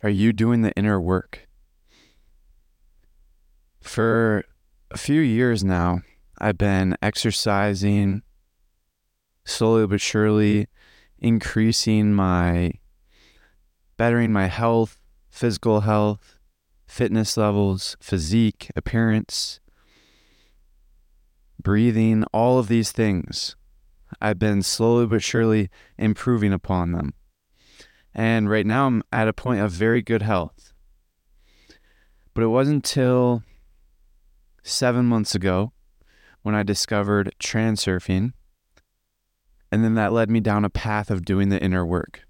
Are you doing the inner work? For a few years now, I've been exercising slowly but surely, increasing my, bettering my health, physical health, fitness levels, physique, appearance, breathing, all of these things. I've been slowly but surely improving upon them. And right now I'm at a point of very good health. But it wasn't until seven months ago when I discovered transurfing. And then that led me down a path of doing the inner work.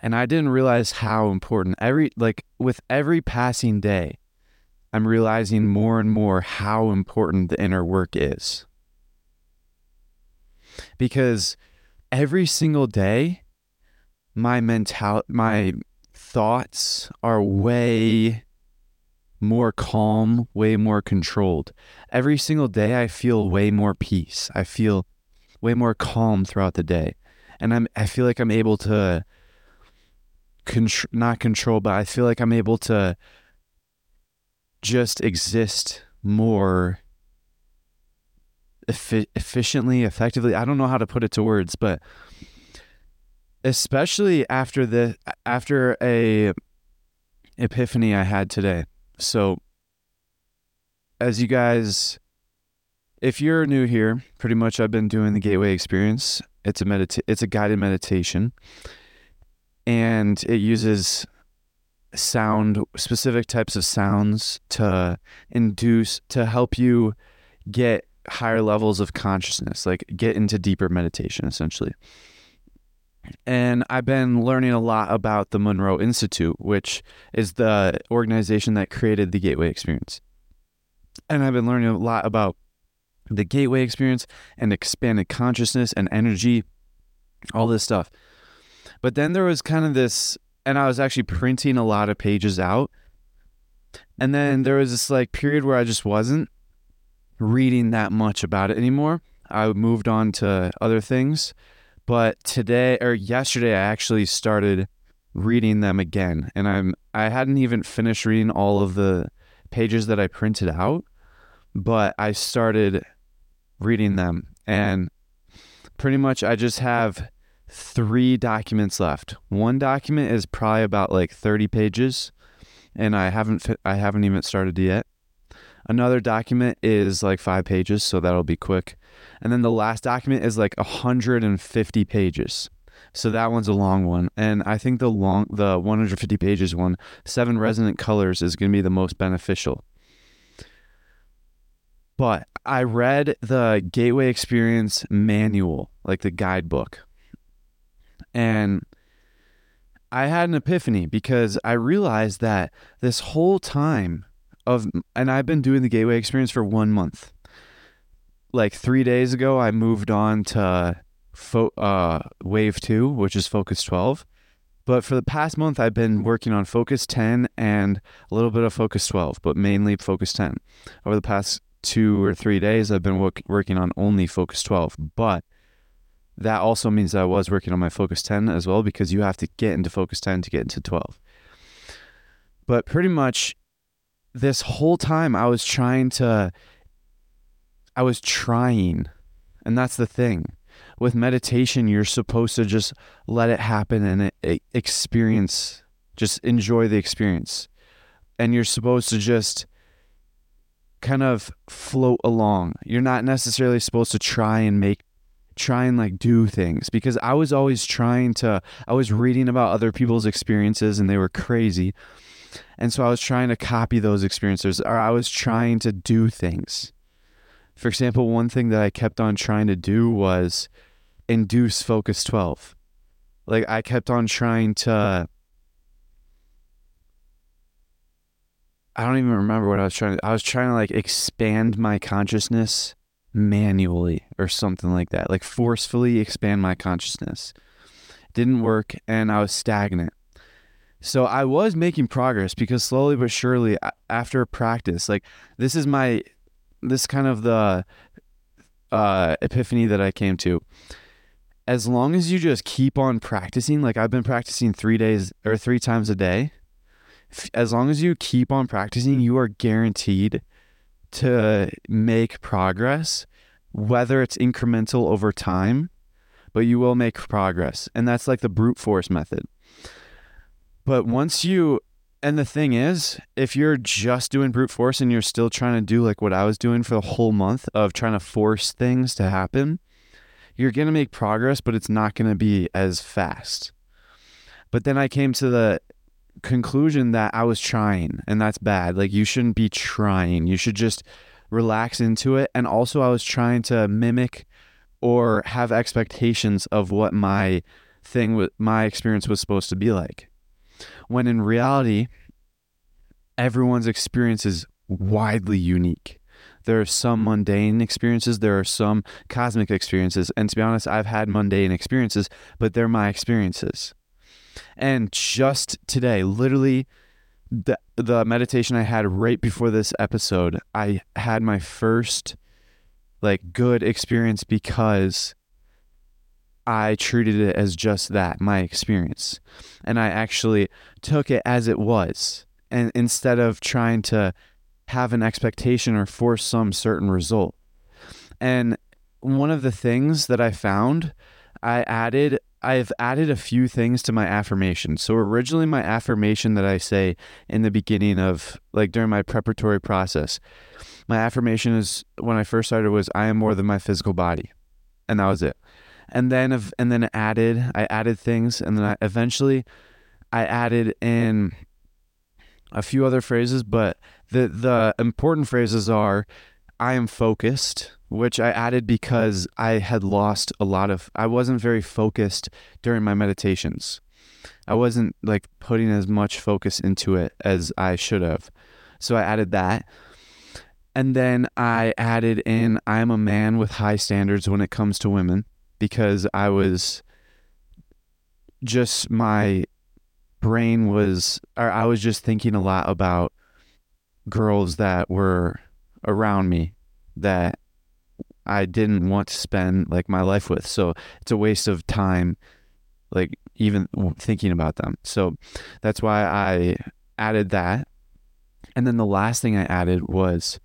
And I didn't realize how important every, like, with every passing day, I'm realizing more and more how important the inner work is. Because every single day, my mental, my thoughts are way more calm, way more controlled. Every single day I feel way more peace. I feel way more calm throughout the day. And I'm I feel like I'm able to contr- not control, but I feel like I'm able to just exist more effi- efficiently, effectively. I don't know how to put it to words, but especially after the after a epiphany I had today. So as you guys if you're new here, pretty much I've been doing the Gateway Experience. It's a medita- it's a guided meditation and it uses sound specific types of sounds to induce to help you get higher levels of consciousness, like get into deeper meditation essentially. And I've been learning a lot about the Monroe Institute, which is the organization that created the Gateway Experience. And I've been learning a lot about the Gateway Experience and expanded consciousness and energy, all this stuff. But then there was kind of this, and I was actually printing a lot of pages out. And then there was this like period where I just wasn't reading that much about it anymore. I moved on to other things. But today or yesterday, I actually started reading them again. And I'm, I hadn't even finished reading all of the pages that I printed out, but I started reading them. And pretty much I just have three documents left. One document is probably about like 30 pages and I haven't fi- I haven't even started yet. Another document is like 5 pages, so that'll be quick. And then the last document is like 150 pages. So that one's a long one. And I think the long the 150 pages one, seven resonant colors is going to be the most beneficial. But I read the Gateway Experience manual, like the guidebook. And I had an epiphany because I realized that this whole time of, and I've been doing the Gateway Experience for one month. Like three days ago, I moved on to fo- uh, Wave 2, which is Focus 12. But for the past month, I've been working on Focus 10 and a little bit of Focus 12, but mainly Focus 10. Over the past two or three days, I've been work- working on only Focus 12. But that also means I was working on my Focus 10 as well because you have to get into Focus 10 to get into 12. But pretty much this whole time I was trying to I was trying and that's the thing. With meditation you're supposed to just let it happen and experience just enjoy the experience. And you're supposed to just kind of float along. You're not necessarily supposed to try and make try and like do things because I was always trying to I was reading about other people's experiences and they were crazy. And so I was trying to copy those experiences or I was trying to do things. For example, one thing that I kept on trying to do was induce focus 12. Like I kept on trying to I don't even remember what I was trying to I was trying to like expand my consciousness manually or something like that, like forcefully expand my consciousness. Didn't work and I was stagnant. So I was making progress because slowly but surely after practice, like this is my this kind of the uh epiphany that I came to. as long as you just keep on practicing, like I've been practicing three days or three times a day, as long as you keep on practicing, you are guaranteed to make progress, whether it's incremental over time, but you will make progress. And that's like the brute force method. But once you, and the thing is, if you're just doing brute force and you're still trying to do like what I was doing for the whole month of trying to force things to happen, you're going to make progress, but it's not going to be as fast. But then I came to the conclusion that I was trying, and that's bad. Like, you shouldn't be trying. You should just relax into it. And also, I was trying to mimic or have expectations of what my thing, my experience was supposed to be like. When in reality, everyone's experience is widely unique. There are some hmm. mundane experiences, there are some cosmic experiences. And to be honest, I've had mundane experiences, but they're my experiences. And just today, literally the the meditation I had right before this episode, I had my first like good experience because I treated it as just that, my experience. And I actually took it as it was. And instead of trying to have an expectation or force some certain result. And one of the things that I found, I added I've added a few things to my affirmation. So originally my affirmation that I say in the beginning of like during my preparatory process, my affirmation is when I first started was I am more than my physical body. And that was it. And then and then added I added things and then I eventually I added in a few other phrases, but the the important phrases are I am focused, which I added because I had lost a lot of I wasn't very focused during my meditations. I wasn't like putting as much focus into it as I should have. So I added that. And then I added in I am a man with high standards when it comes to women because I was just my brain was or I was just thinking a lot about girls that were around me that I didn't want to spend like my life with. So it's a waste of time like even thinking about them. So that's why I added that. And then the last thing I added was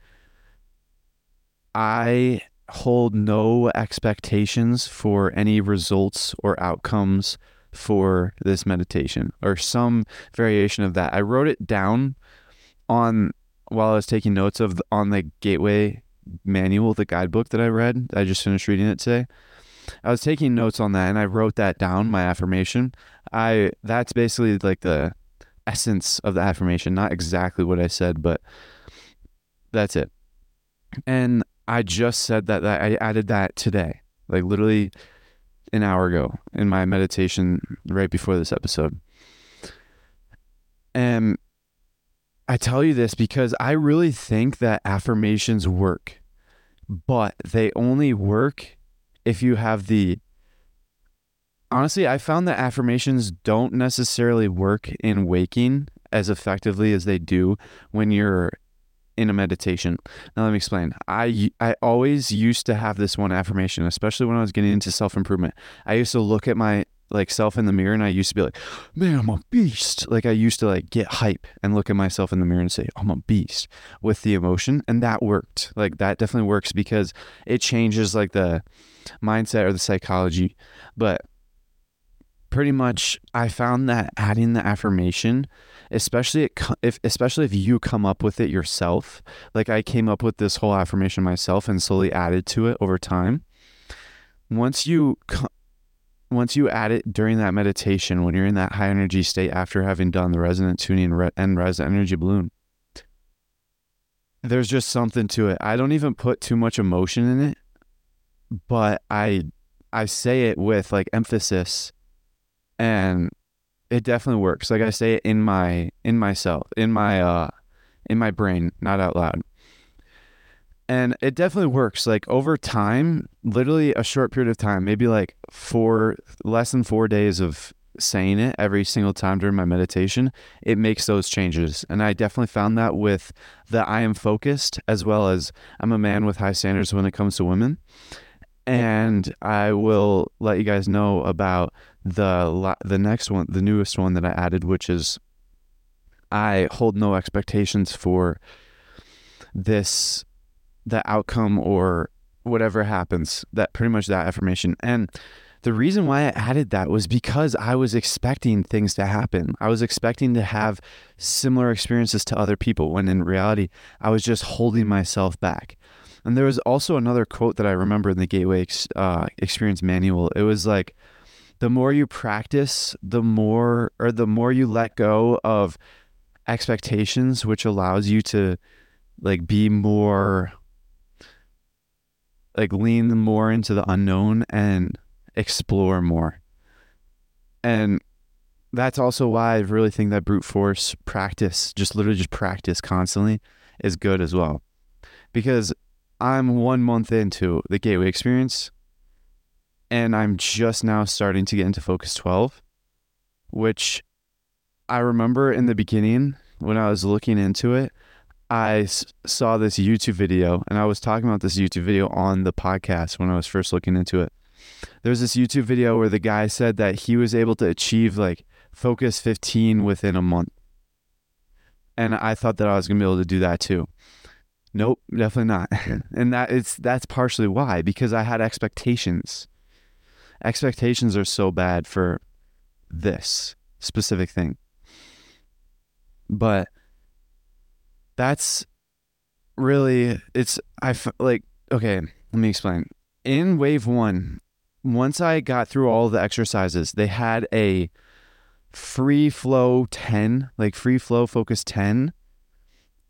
I hold no expectations for any results or outcomes for this meditation or some variation of that. I wrote it down on while I was taking notes of on the Gateway manual, the guidebook that I read. I just finished reading it today. I was taking notes on that and I wrote that down, my affirmation. I that's basically like the essence of the affirmation, not exactly what I said, but that's it. And I just said that, that I added that today. Like literally an hour ago in my meditation right before this episode. And I tell you this because I really think that affirmations work, but they only work if you have the. Honestly, I found that affirmations don't necessarily work in waking as effectively as they do when you're in a meditation. Now let me explain. I I always used to have this one affirmation, especially when I was getting into self improvement. I used to look at my like self in the mirror and I used to be like, man, I'm a beast. Like I used to like get hype and look at myself in the mirror and say, I'm a beast with the emotion. And that worked. Like that definitely works because it changes like the mindset or the psychology. But pretty much I found that adding the affirmation especially if especially if you come up with it yourself. Like I came up with this whole affirmation myself and slowly added to it over time. Once you once you add it during that meditation when you're in that high energy state after having done the resonant tuning and res energy balloon there's just something to it i don't even put too much emotion in it but i i say it with like emphasis and it definitely works. Like I say it in my in myself, in my uh in my brain, not out loud. And it definitely works. Like over time, literally a short period of time, maybe like four less than four days of saying it every single time during my meditation, it makes those changes. And I definitely found that with the I am focused as well as I'm a man with high standards when it comes to women. And I will let you guys know about the the next one, the newest one that I added, which is I hold no expectations for this the outcome or whatever happens. That pretty much that affirmation. And the reason why I added that was because I was expecting things to happen. I was expecting to have similar experiences to other people when in reality I was just holding myself back. And there was also another quote that I remember in the Gateway uh, Experience Manual. It was like, the more you practice, the more, or the more you let go of expectations, which allows you to like be more, like lean more into the unknown and explore more. And that's also why I really think that brute force practice, just literally just practice constantly, is good as well. Because I'm one month into the Gateway experience and I'm just now starting to get into Focus 12, which I remember in the beginning when I was looking into it, I s- saw this YouTube video and I was talking about this YouTube video on the podcast when I was first looking into it. There's this YouTube video where the guy said that he was able to achieve like Focus 15 within a month. And I thought that I was going to be able to do that too. Nope, definitely not. and that it's that's partially why because I had expectations. Expectations are so bad for this specific thing. But that's really it's I like okay, let me explain. In wave 1, once I got through all the exercises, they had a free flow 10, like free flow focus 10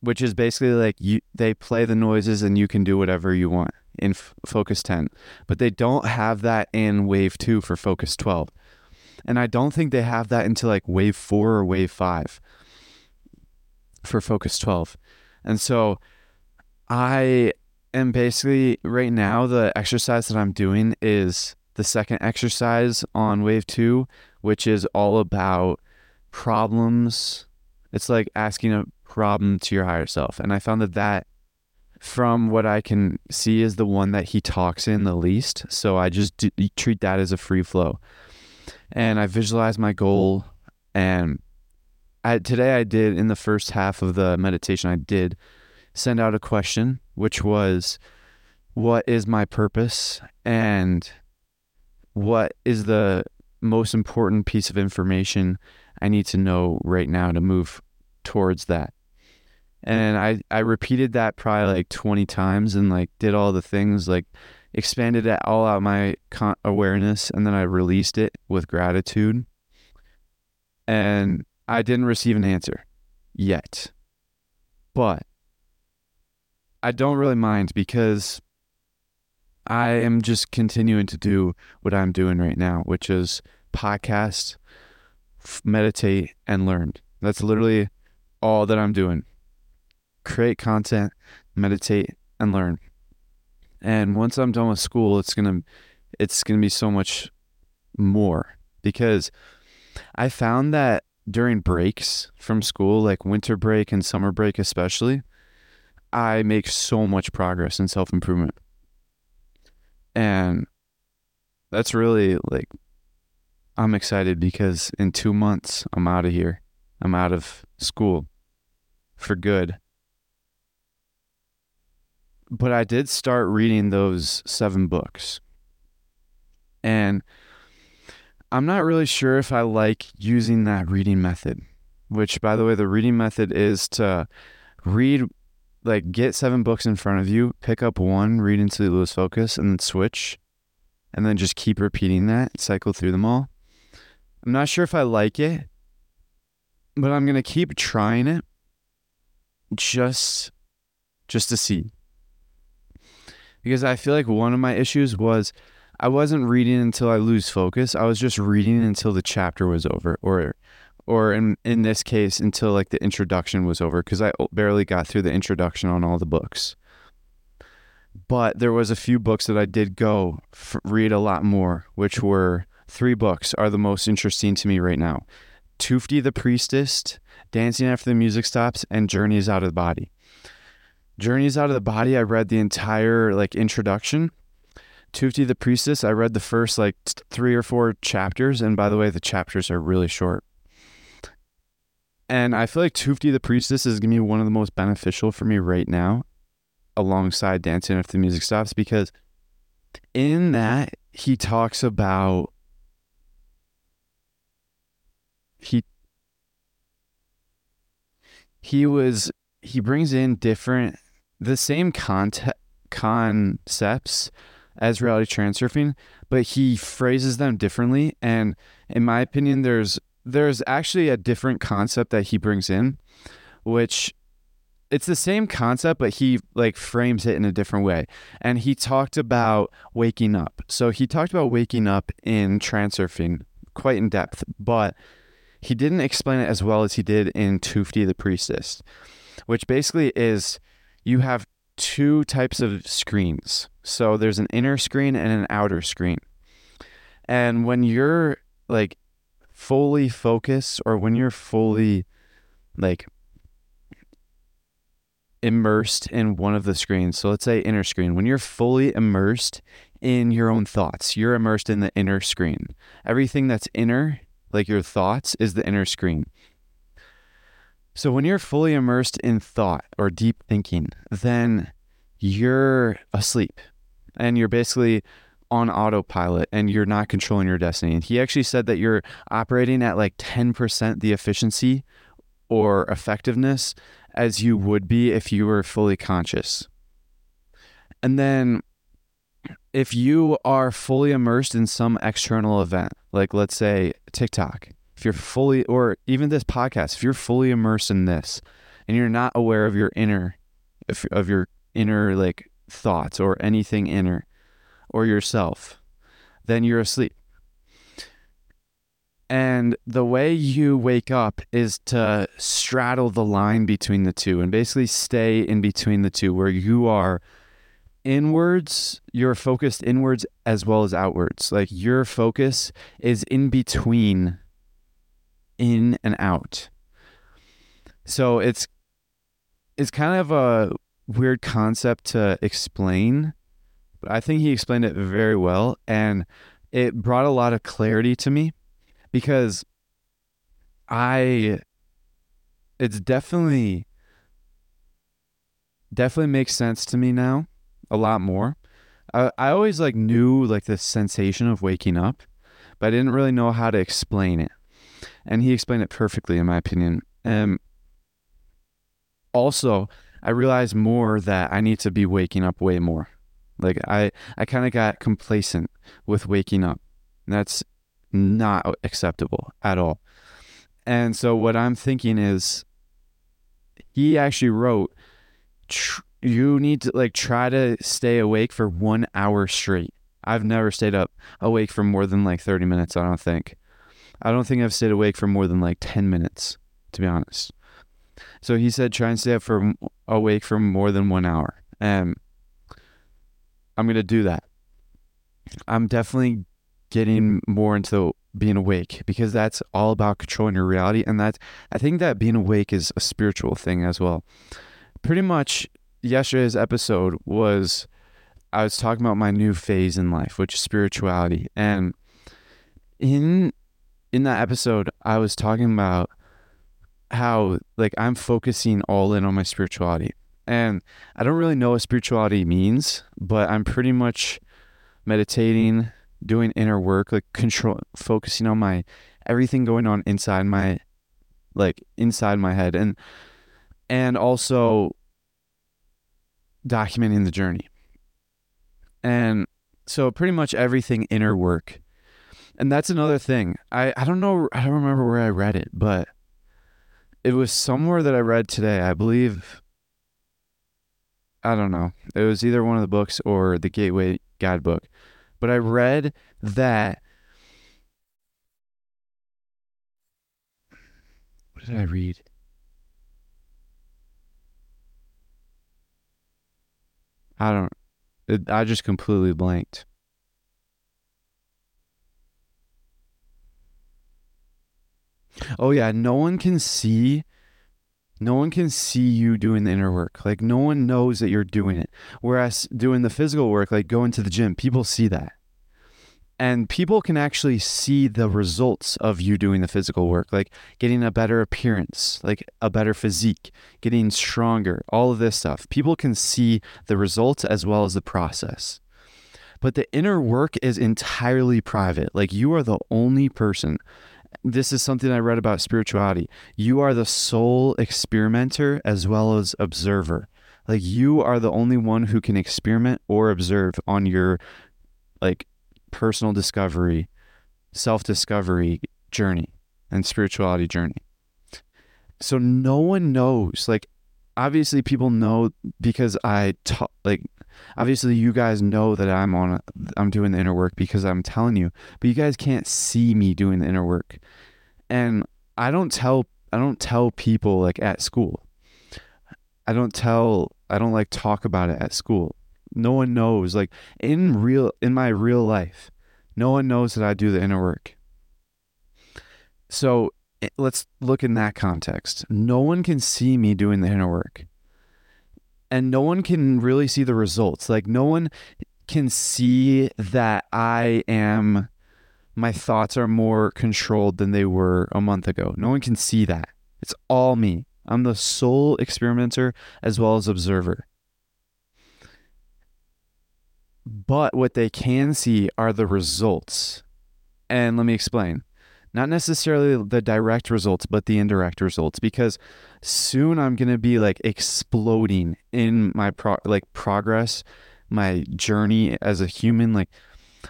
which is basically like you they play the noises and you can do whatever you want in F- focus 10 but they don't have that in wave 2 for focus 12 and i don't think they have that until like wave 4 or wave 5 for focus 12 and so i am basically right now the exercise that i'm doing is the second exercise on wave 2 which is all about problems. It's like asking a problem to your higher self. And I found that that, from what I can see, is the one that he talks in the least. So I just treat that as a free flow. And I visualize my goal. And I, today I did, in the first half of the meditation, I did send out a question, which was, What is my purpose? And what is the most important piece of information I need to know right now to move towards that. And I, I repeated that probably like 20 times and like did all the things, like expanded it all out my con- awareness. And then I released it with gratitude. And I didn't receive an answer yet. But I don't really mind because I am just continuing to do what I'm doing right now, which is podcast, meditate, and learn. That's literally all that I'm doing. Create content, meditate, and learn. And once I'm done with school, it's gonna it's gonna be so much more because I found that during breaks from school, like winter break and summer break especially, I make so much progress in self improvement. And that's really like I'm excited because in two months I'm out of here. I'm out of school for good. But I did start reading those seven books. And I'm not really sure if I like using that reading method, which, by the way, the reading method is to read, like, get seven books in front of you, pick up one, read until you lose focus, and then switch, and then just keep repeating that, cycle through them all. I'm not sure if I like it, but I'm going to keep trying it just just to see. Because I feel like one of my issues was I wasn't reading until I lose focus. I was just reading until the chapter was over or or in in this case until like the introduction was over cuz I barely got through the introduction on all the books. But there was a few books that I did go f- read a lot more, which were three books are the most interesting to me right now. Tufti the Priestess, Dancing After the Music Stops, and Journeys Out of the Body. Journeys Out of the Body, I read the entire like introduction. Tufti the Priestess, I read the first like t- three or four chapters. And by the way, the chapters are really short. And I feel like Tufti the Priestess is going to be one of the most beneficial for me right now, alongside Dancing If the Music Stops, because in that, he talks about. He he was he brings in different the same concepts as reality transurfing, but he phrases them differently. And in my opinion, there's there's actually a different concept that he brings in, which it's the same concept, but he like frames it in a different way. And he talked about waking up. So he talked about waking up in transurfing quite in depth, but he didn't explain it as well as he did in Tufti the Priestess, which basically is you have two types of screens. So there's an inner screen and an outer screen. And when you're like fully focused or when you're fully like immersed in one of the screens, so let's say inner screen, when you're fully immersed in your own thoughts, you're immersed in the inner screen. Everything that's inner, like your thoughts, is the inner screen. So when you're fully immersed in thought or deep thinking, then you're asleep and you're basically on autopilot and you're not controlling your destiny. And he actually said that you're operating at like 10% the efficiency or effectiveness as you would be if you were fully conscious. And then if you are fully immersed in some external event, like let's say TikTok, if you're fully, or even this podcast, if you're fully immersed in this and you're not aware of your inner, if, of your inner like thoughts or anything inner or yourself, then you're asleep. And the way you wake up is to straddle the line between the two and basically stay in between the two, where you are inwards, you're focused inwards as well as outwards. Like your focus is in between in and out. So it's it's kind of a weird concept to explain, but I think he explained it very well and it brought a lot of clarity to me because I it's definitely definitely makes sense to me now a lot more. I I always like knew like the sensation of waking up, but I didn't really know how to explain it and he explained it perfectly, in my opinion. Um, also, I realized more that I need to be waking up way more. Like I, I kind of got complacent with waking up. That's not acceptable at all. And so what I'm thinking is, he actually wrote, you need to like try to stay awake for one hour straight. I've never stayed up awake for more than like 30 minutes. I don't think. I don't think I've stayed awake for more than like 10 minutes, to be honest. So he said, try and stay up for awake for more than one hour. And I'm going to do that. I'm definitely getting more into being awake because that's all about controlling your reality. And that's, I think that being awake is a spiritual thing as well. Pretty much yesterday's episode was, I was talking about my new phase in life, which is spirituality. And in in that episode, I was talking about how like I'm focusing all in on my spirituality. And I don't really know what spirituality means, but I'm pretty much meditating, doing inner work, like control focusing on my everything going on inside my like inside my head and and also documenting the journey. And so pretty much everything inner work and that's another thing. I, I don't know. I don't remember where I read it, but it was somewhere that I read today. I believe. I don't know. It was either one of the books or the Gateway Guidebook. But I read that. What did I read? I don't. It, I just completely blanked. Oh yeah, no one can see No one can see you doing the inner work. Like no one knows that you're doing it. Whereas doing the physical work, like going to the gym, people see that. And people can actually see the results of you doing the physical work, like getting a better appearance, like a better physique, getting stronger, all of this stuff. People can see the results as well as the process. But the inner work is entirely private. Like you are the only person this is something I read about spirituality. You are the sole experimenter as well as observer. Like you are the only one who can experiment or observe on your like personal discovery, self-discovery journey and spirituality journey. So no one knows. Like obviously people know because I talk like obviously you guys know that I'm on I'm doing the inner work because I'm telling you, but you guys can't see me doing the inner work. And I don't tell I don't tell people like at school. I don't tell I don't like talk about it at school. No one knows like in real in my real life. No one knows that I do the inner work. So eh, let's look in that context. No one can see me doing the inner work and no one can really see the results. Like no one can see that I am my thoughts are more controlled than they were a month ago. No one can see that. It's all me. I'm the sole experimenter as well as observer. But what they can see are the results. And let me explain not necessarily the direct results, but the indirect results, because soon I'm going to be like exploding in my pro- like progress, my journey as a human. Like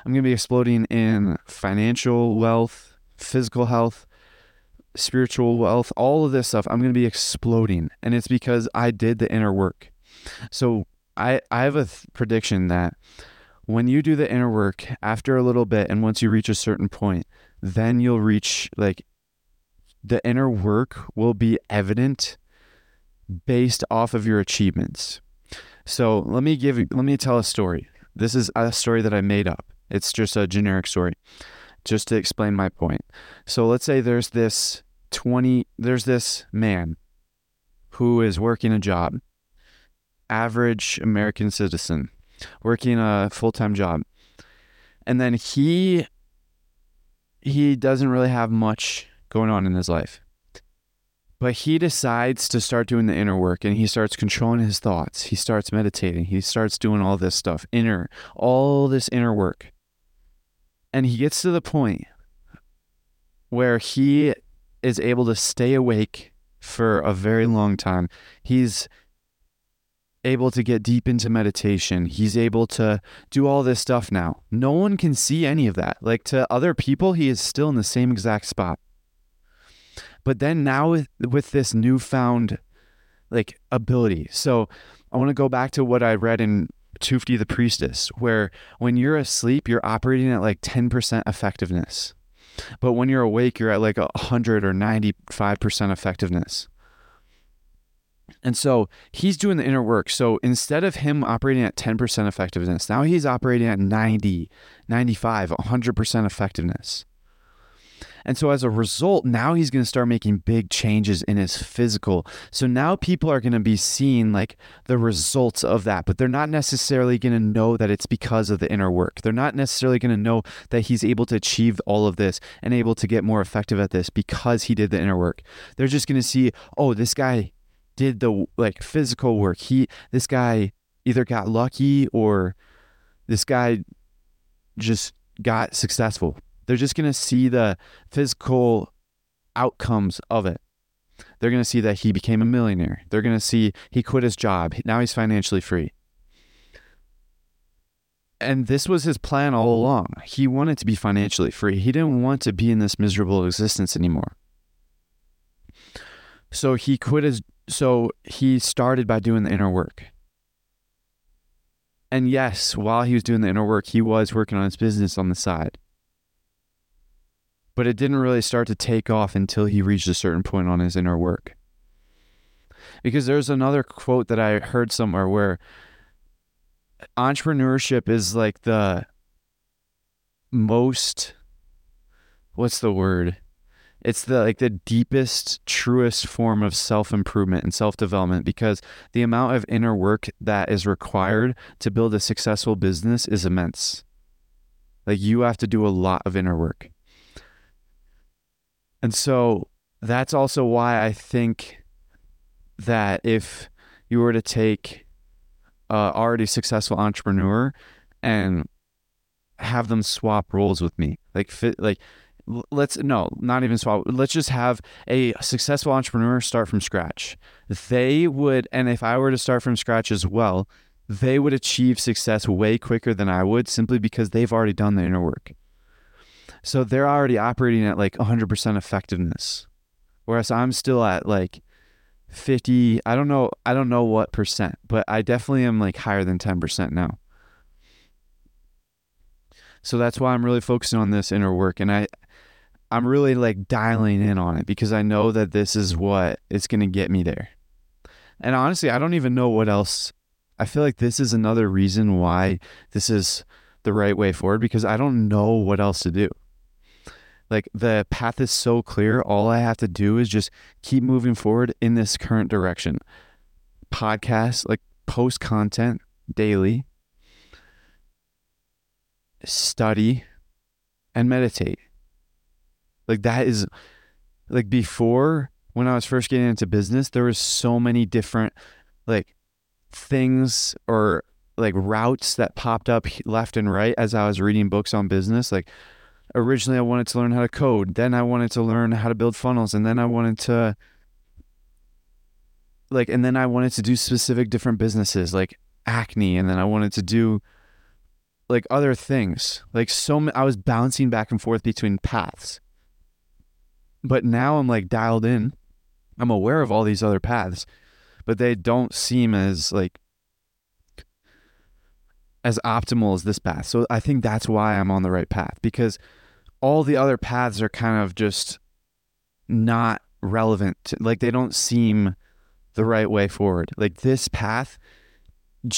I'm going to be exploding in financial wealth, physical health, spiritual wealth, all of this stuff. I'm going to be exploding. And it's because I did the inner work. So I, I have a th- prediction that when you do the inner work after a little bit and once you reach a certain point, then you'll reach like the inner work will be evident based off of your achievements. So let me give let me tell a story. This is a story that I made up. It's just a generic story, just to explain my point. So let's say there's this 20, there's this man who is working a job, average American citizen, working a full time job. And then he he doesn't really have much going on in his life. But he decides to start doing the inner work and he starts controlling his thoughts. He starts meditating. He starts doing all this stuff, inner, all this inner work. And he gets to the point where he is able to stay awake for a very long time. He's able to get deep into meditation. He's able to do all this stuff now. No one can see any of that. Like to other people, he is still in the same exact spot. But then now with, with this newfound like ability. So I want to go back to what I read in Tufti the Priestess, where when you're asleep, you're operating at like 10% effectiveness. But when you're awake, you're at like 100 or 95% effectiveness. And so he's doing the inner work. So instead of him operating at 10% effectiveness, now he's operating at 90, 95, 100% effectiveness. And so as a result, now he's going to start making big changes in his physical. So now people are going to be seeing like the results of that, but they're not necessarily going to know that it's because of the inner work. They're not necessarily going to know that he's able to achieve all of this and able to get more effective at this because he did the inner work. They're just going to see, oh, this guy did the like physical work. He this guy either got lucky or this guy just got successful. They're just going to see the physical outcomes of it. They're going to see that he became a millionaire. They're going to see he quit his job. Now he's financially free. And this was his plan all along. He wanted to be financially free. He didn't want to be in this miserable existence anymore. So he quit his so he started by doing the inner work. And yes, while he was doing the inner work, he was working on his business on the side. But it didn't really start to take off until he reached a certain point on his inner work. Because there's another quote that I heard somewhere where entrepreneurship is like the most what's the word? It's the like the deepest, truest form of self-improvement and self-development because the amount of inner work that is required to build a successful business is immense. Like you have to do a lot of inner work. And so that's also why I think that if you were to take a already successful entrepreneur and have them swap roles with me, like fit, like let's no, not even swap. Let's just have a successful entrepreneur start from scratch. They would, and if I were to start from scratch as well, they would achieve success way quicker than I would simply because they've already done the inner work. So they're already operating at like 100% effectiveness. Whereas I'm still at like 50, I don't know, I don't know what percent, but I definitely am like higher than 10% now. So that's why I'm really focusing on this inner work and I I'm really like dialing in on it because I know that this is what is going to get me there. And honestly, I don't even know what else. I feel like this is another reason why this is the right way forward because I don't know what else to do. Like the path is so clear. All I have to do is just keep moving forward in this current direction. Podcast, like post content daily, study, and meditate. Like that is like before when I was first getting into business, there was so many different like things or like routes that popped up left and right as I was reading books on business. Like originally I wanted to learn how to code, then I wanted to learn how to build funnels, and then I wanted to like and then I wanted to do specific different businesses like acne and then I wanted to do like other things. Like so I was bouncing back and forth between paths. But now I'm like dialed in. I'm aware of all these other paths, but they don't seem as like as optimal as this path. So I think that's why I'm on the right path because all the other paths are kind of just not relevant. To, like they don't seem the right way forward. Like this path,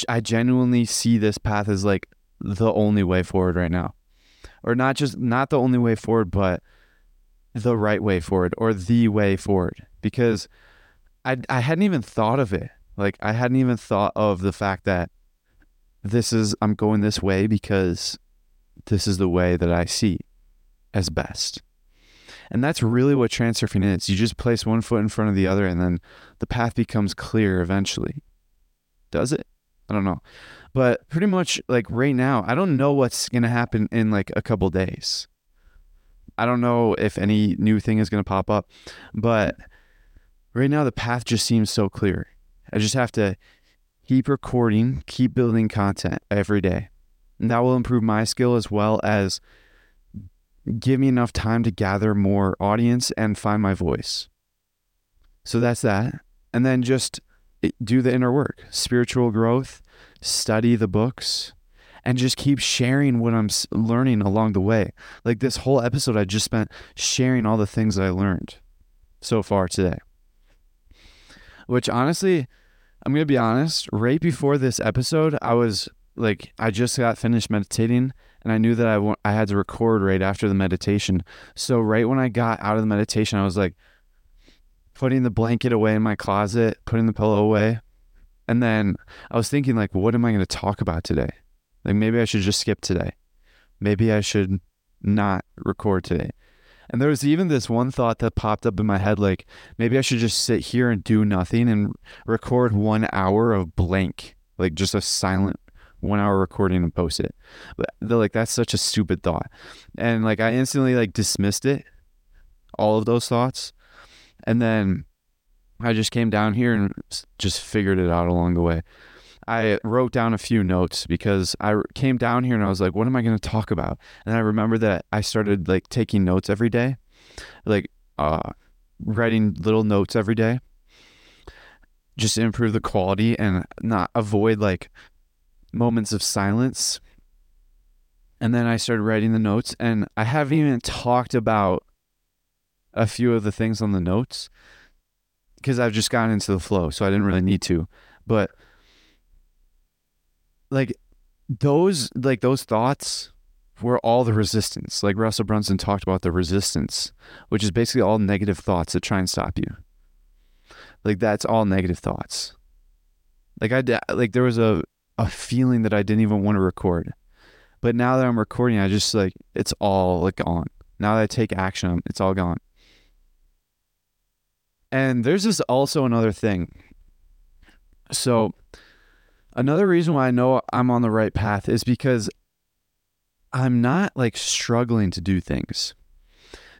I genuinely see this path as like the only way forward right now. Or not just not the only way forward, but the right way forward or the way forward because I I hadn't even thought of it. Like I hadn't even thought of the fact that this is I'm going this way because this is the way that I see as best. And that's really what transurfing is. You just place one foot in front of the other and then the path becomes clear eventually. Does it? I don't know. But pretty much like right now, I don't know what's going to happen in like a couple days. I don't know if any new thing is going to pop up, but right now the path just seems so clear. I just have to keep recording, keep building content every day. And that will improve my skill as well as give me enough time to gather more audience and find my voice. So that's that. And then just eh, do the inner work, spiritual growth, study the books, and just keep sharing what I'm learning along the way. Like this whole episode, I just spent sharing all the things I learned so far today. Which honestly, I'm going to be honest, right before this episode, I was like, I just got finished meditating and I knew that I I had to record right after the meditation. So, right when I got out of the meditation, I was like, putting the blanket away in my closet, putting the pillow away. And then I was thinking, like, what am I going to talk about today? Like maybe I should just skip today. Maybe I should not record today. And there was even this one thought that popped up in my head like maybe I should just sit here and do nothing and record 1 hour of blank, like just a silent 1 hour recording and post it. But like that's such a stupid thought. And like I instantly like dismissed it all of those thoughts. And then I just came down here and just figured it out along the way. I wrote down a few notes because I came down here and I was like, what am I going to talk about? And I remember that I started like taking notes every day, like uh, writing little notes every day just improve the quality and not avoid like moments of silence. And then I started writing the notes, and I haven't even talked about a few of the things on the notes because I've just gotten into the flow, so I didn't really need to. But like those like those thoughts were all the resistance, like Russell Brunson talked about the resistance, which is basically all negative thoughts that try and stop you. Like that's all negative thoughts. Like I like there was a a feeling that I didn't even want to record. But now that I'm recording, I just like it's all like gone. Now that I take action, it's all gone. And there's this also another thing. So another reason why I know I'm on the right path is because I'm not like struggling to do things.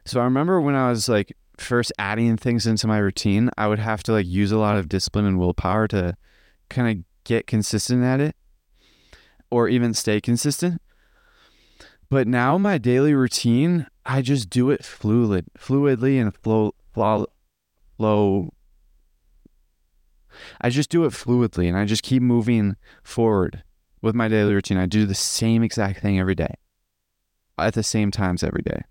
So I remember when I was like first adding things into my routine, I would have to like use a lot of discipline and willpower to kind of get consistent at it or even stay consistent. But now my daily routine, I just do it fluid, fluidly and flow, flow, flow. I just do it fluidly and I just keep moving forward with my daily routine. I do the same exact thing every day at the same times every day.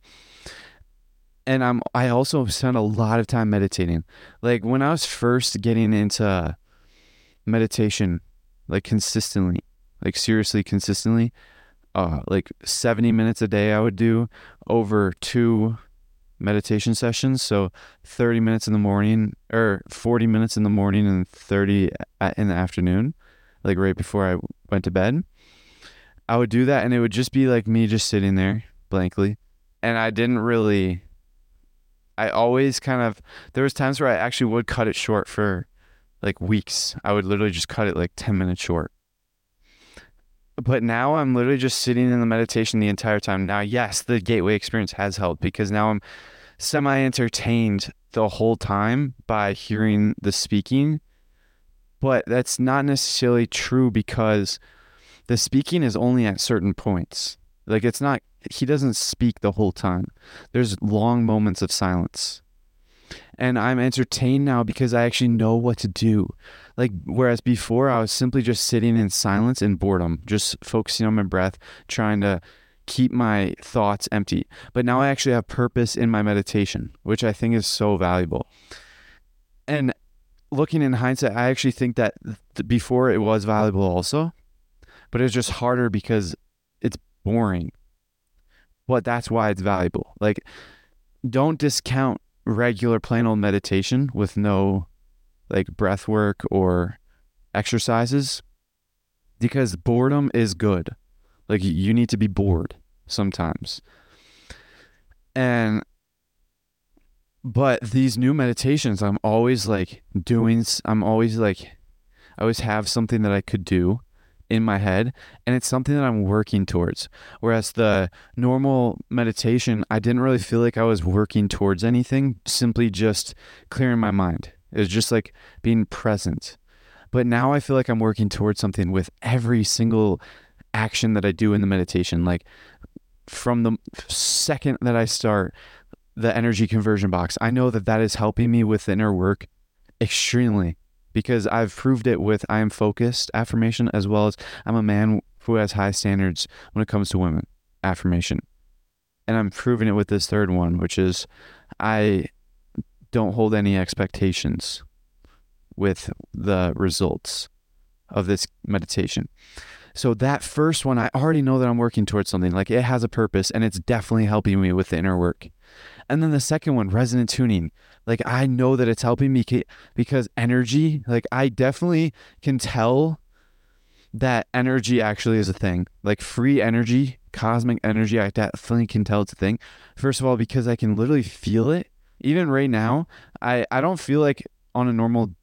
And I'm I also spend a lot of time meditating. Like when I was first getting into meditation like consistently, like seriously consistently, uh, like 70 minutes a day I would do over two meditation sessions. So 30 minutes in the morning or 40 minutes in the morning and 30 in the afternoon, like right before I went to bed. I would do that and it would just be like me just sitting there blankly. And I didn't really I always kind of there was times where I actually would cut it short for like weeks. I would literally just cut it like 10 minutes short but now I'm literally just sitting in the meditation the entire time. Now, yes, the gateway experience has helped because now I'm semi entertained the whole time by hearing the speaking. But that's not necessarily true because the speaking is only at certain points. Like it's not, he doesn't speak the whole time. There's long moments of silence and I'm entertained now because I actually know what to do. Like whereas before I was simply just sitting in silence and boredom, just focusing on my breath, trying to keep my thoughts empty. But now I actually have purpose in my meditation, which I think is so valuable. And looking in hindsight, I actually think that before it was valuable also, but it's just harder because it's boring. But that's why it's valuable. Like don't discount regular plain old meditation with no like breath work or exercises because boredom is good. Like you need to be bored sometimes. And but these new meditations I'm always like doing I'm always like I always have something that I could do in my head and it's something that I'm working towards. Whereas the normal meditation, I didn't really feel like I was working towards anything, simply just clearing my mind. It was just like being present. But now I feel like I'm working towards something with every single action that I do in the meditation. Like from the second that I start the energy conversion box, I know that that is helping me with inner work extremely because I've proved it with I am focused affirmation as well as I'm a man who has high standards when it comes to women affirmation. And I'm proving it with this third one, which is I don't hold any expectations with the results of this meditation. So that first one, I already know that I'm working towards something. Like it has a purpose and it's definitely helping me with the inner work. And then the second one, resonant tuning. Like I know that it's helping me because energy, like I definitely can tell that energy actually is a thing. Like free energy, cosmic energy, I definitely can tell it's a thing. First of all, because I can literally feel it. Even right now, I, I don't feel like on a normal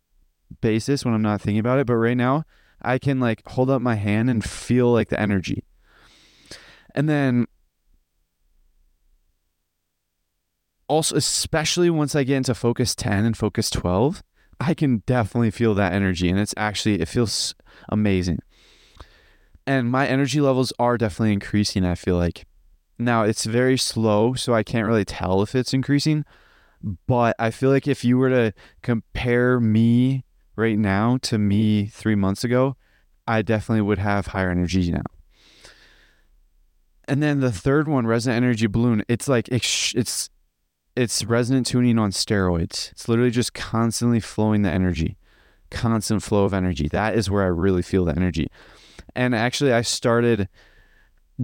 basis when I'm not thinking about it, but right now I can like hold up my hand and feel like the energy. And then also especially once I get into focus 10 and focus 12, I can definitely feel that energy and it's actually it feels amazing. And my energy levels are definitely increasing, I feel like. Now, it's very slow, so I can't really tell if it's increasing, but I feel like if you were to compare me right now to me 3 months ago, I definitely would have higher energy now. And then the third one, resonant energy balloon, it's like it's, it's resonant tuning on steroids. It's literally just constantly flowing the energy, constant flow of energy. That is where I really feel the energy. And actually, I started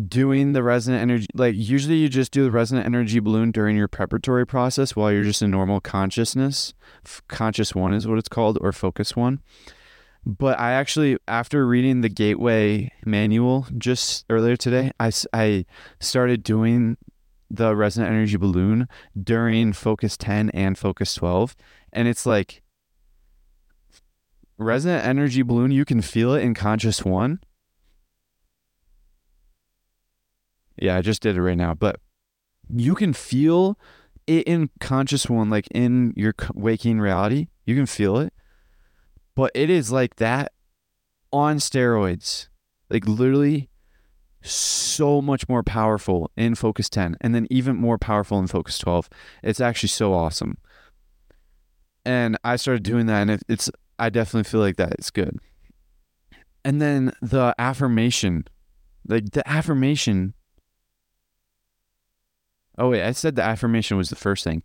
doing the resonant energy like usually you just do the resonant energy balloon during your preparatory process while you're just in normal consciousness conscious one is what it's called or focus one but i actually after reading the gateway manual just earlier today i, I started doing the resonant energy balloon during mm-hmm. focus 10 and focus 12 and it's like resonant energy balloon you can feel it in conscious one Yeah, I just did it right now. But you can feel it in conscious one, like in your waking reality. You can feel it. But it is like that on steroids. Like literally so much more powerful in Focus 10 and then even more powerful in Focus 12. It's actually so awesome. And I started doing that and it's I definitely feel like that it's good. And then the affirmation, like the affirmation Oh wait, I said the affirmation was the first thing.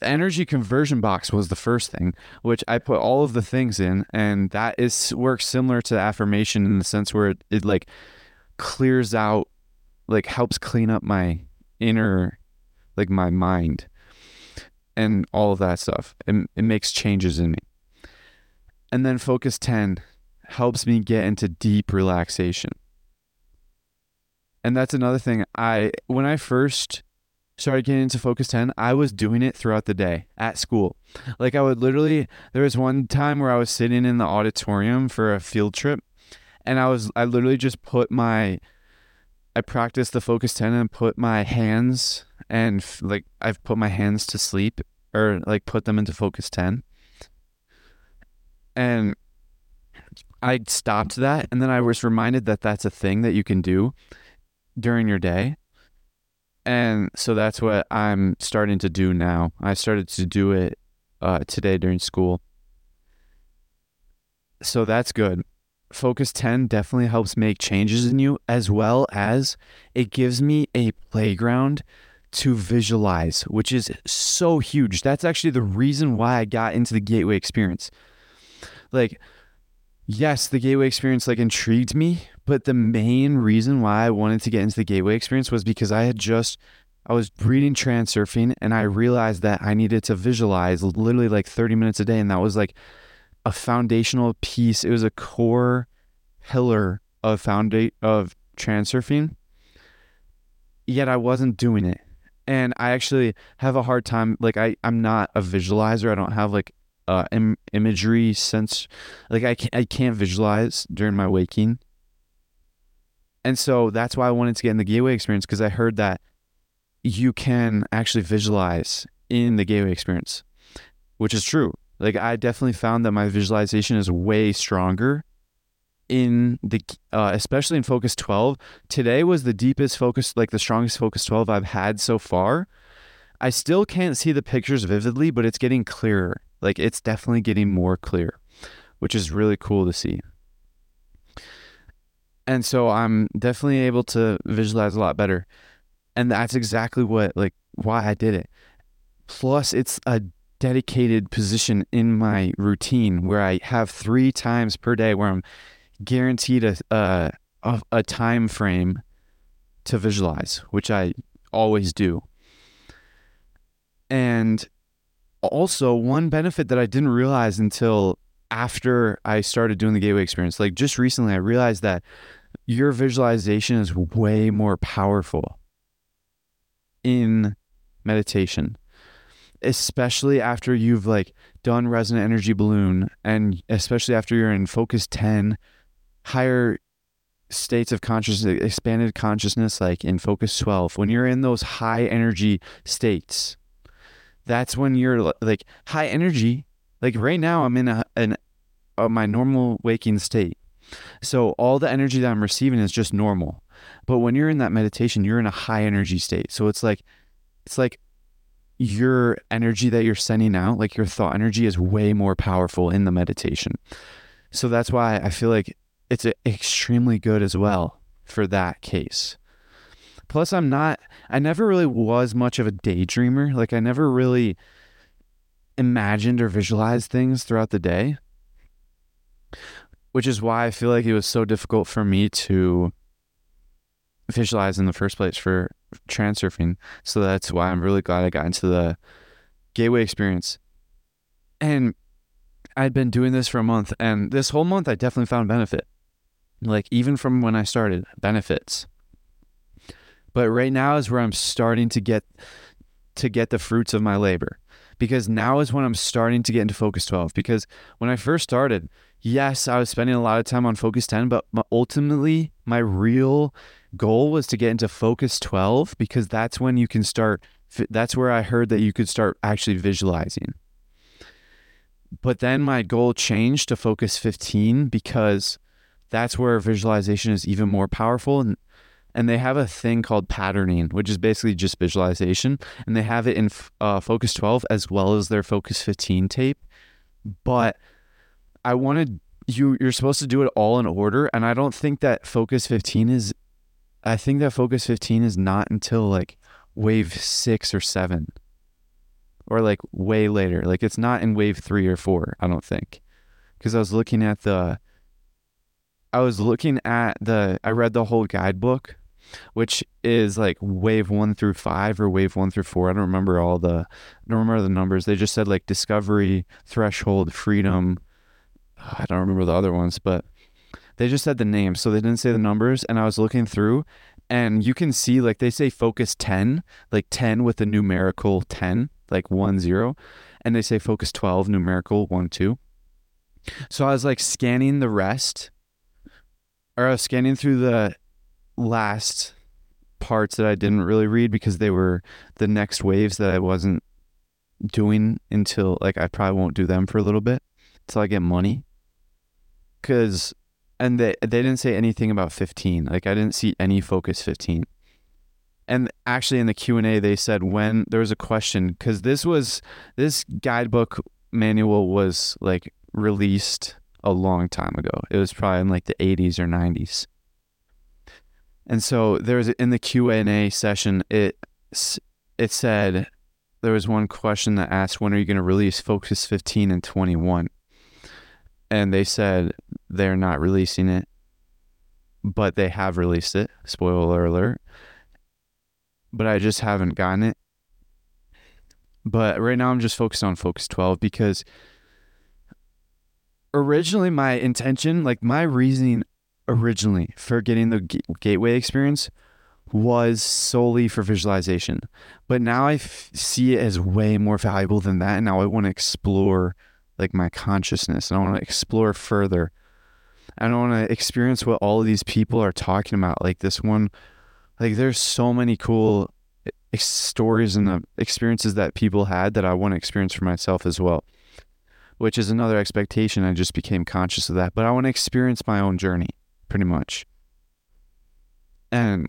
The energy conversion box was the first thing, which I put all of the things in, and that is works similar to the affirmation in the sense where it, it like clears out, like helps clean up my inner, like my mind, and all of that stuff. And it makes changes in me. And then focus ten helps me get into deep relaxation. And that's another thing. I when I first started getting into Focus 10, I was doing it throughout the day at school. Like I would literally there was one time where I was sitting in the auditorium for a field trip and I was I literally just put my I practiced the Focus 10 and put my hands and like I've put my hands to sleep or like put them into Focus 10. And I stopped that and then I was reminded that that's a thing that you can do during your day and so that's what I'm starting to do now. I started to do it uh, today during school. So that's good. Focus 10 definitely helps make changes in you, as well as it gives me a playground to visualize, which is so huge. That's actually the reason why I got into the gateway experience. Like, yes, the gateway experience like intrigued me, but the main reason why I wanted to get into the gateway experience was because I had just I was reading Transurfing and I realized that I needed to visualize literally like 30 minutes a day and that was like a foundational piece. It was a core pillar of founda- of Transurfing. Yet I wasn't doing it. And I actually have a hard time like I I'm not a visualizer. I don't have like uh, Im- imagery sense. Like I can't, I can't visualize during my waking. And so that's why I wanted to get in the gateway experience because I heard that you can actually visualize in the gateway experience, which is true. Like I definitely found that my visualization is way stronger in the uh, especially in focus 12 today was the deepest focus like the strongest focus 12 i've had so far i still can't see the pictures vividly but it's getting clearer like it's definitely getting more clear, which is really cool to see. And so I'm definitely able to visualize a lot better. And that's exactly what like why I did it. Plus it's a dedicated position in my routine where I have 3 times per day where I'm guaranteed a a, a time frame to visualize, which I always do. And also one benefit that I didn't realize until after I started doing the gateway experience, like just recently, I realized that your visualization is way more powerful in meditation, especially after you've like done resonant energy balloon and especially after you're in focus 10, higher states of consciousness, expanded consciousness, like in focus 12, when you're in those high energy states that's when you're like high energy. Like right now, I'm in a, an, a, my normal waking state. So all the energy that I'm receiving is just normal. But when you're in that meditation, you're in a high energy state. So it's like, it's like your energy that you're sending out, like your thought energy is way more powerful in the meditation. So that's why I feel like it's uh, extremely good as well for that case. Plus, I'm not, I never really was much of a daydreamer. Like, I never really imagined or visualized things throughout the day, which is why I feel like it was so difficult for me to visualize in the first place for transurfing. So that's why I'm really glad I got into the gateway experience. And I'd been doing this for a month, and this whole month I definitely found benefit. Like even from when I started, benefits. But right now is where I'm starting to get to get the fruits of my labor. Because now is when I'm starting to get into Focus 12. Because when I first started, yes, I was spending a lot of time on Focus 10, but ultimately my real goal was to get into Focus 12 because that's when you can start. That's where I heard that you could start actually visualizing. But then my goal changed to Focus 15 because that's where visualization is even more powerful. And, and they have a thing called patterning, which is basically just visualization. And they have it in uh, Focus 12 as well as their Focus 15 tape. But I wanted you, you're supposed to do it all in order. And I don't think that Focus 15 is, I think that Focus 15 is not until like wave six or seven or like way later. Like it's not in wave three or four, I don't think. Because I was looking at the, I was looking at the, I read the whole guidebook, which is like wave one through five or wave one through four. I don't remember all the, I don't remember the numbers. They just said like discovery, threshold, freedom. I don't remember the other ones, but they just said the names. So they didn't say the numbers. And I was looking through and you can see like they say focus 10, like 10 with a numerical 10 like one zero, and they say focus 12 numerical one two. So I was like scanning the rest, or I was scanning through the last parts that I didn't really read because they were the next waves that I wasn't doing until like I probably won't do them for a little bit until I get money. Cause and they they didn't say anything about 15. Like I didn't see any focus 15 and actually in the q&a they said when there was a question because this was this guidebook manual was like released a long time ago. It was probably in like the 80s or 90s and so there was in the q&a session it it said there was one question that asked when are you going to release focus 15 and 21 and they said they're not releasing it but they have released it spoiler alert but I just haven't gotten it. But right now I'm just focused on Focus 12 because originally my intention, like my reasoning originally for getting the gateway experience was solely for visualization. But now I f- see it as way more valuable than that. And now I want to explore like my consciousness and I want to explore further. I want to experience what all of these people are talking about. Like this one like there's so many cool eh, stories and experiences that people had that I want to experience for myself as well. Which is another expectation. I just became conscious of that. But I want to experience my own journey, pretty much. And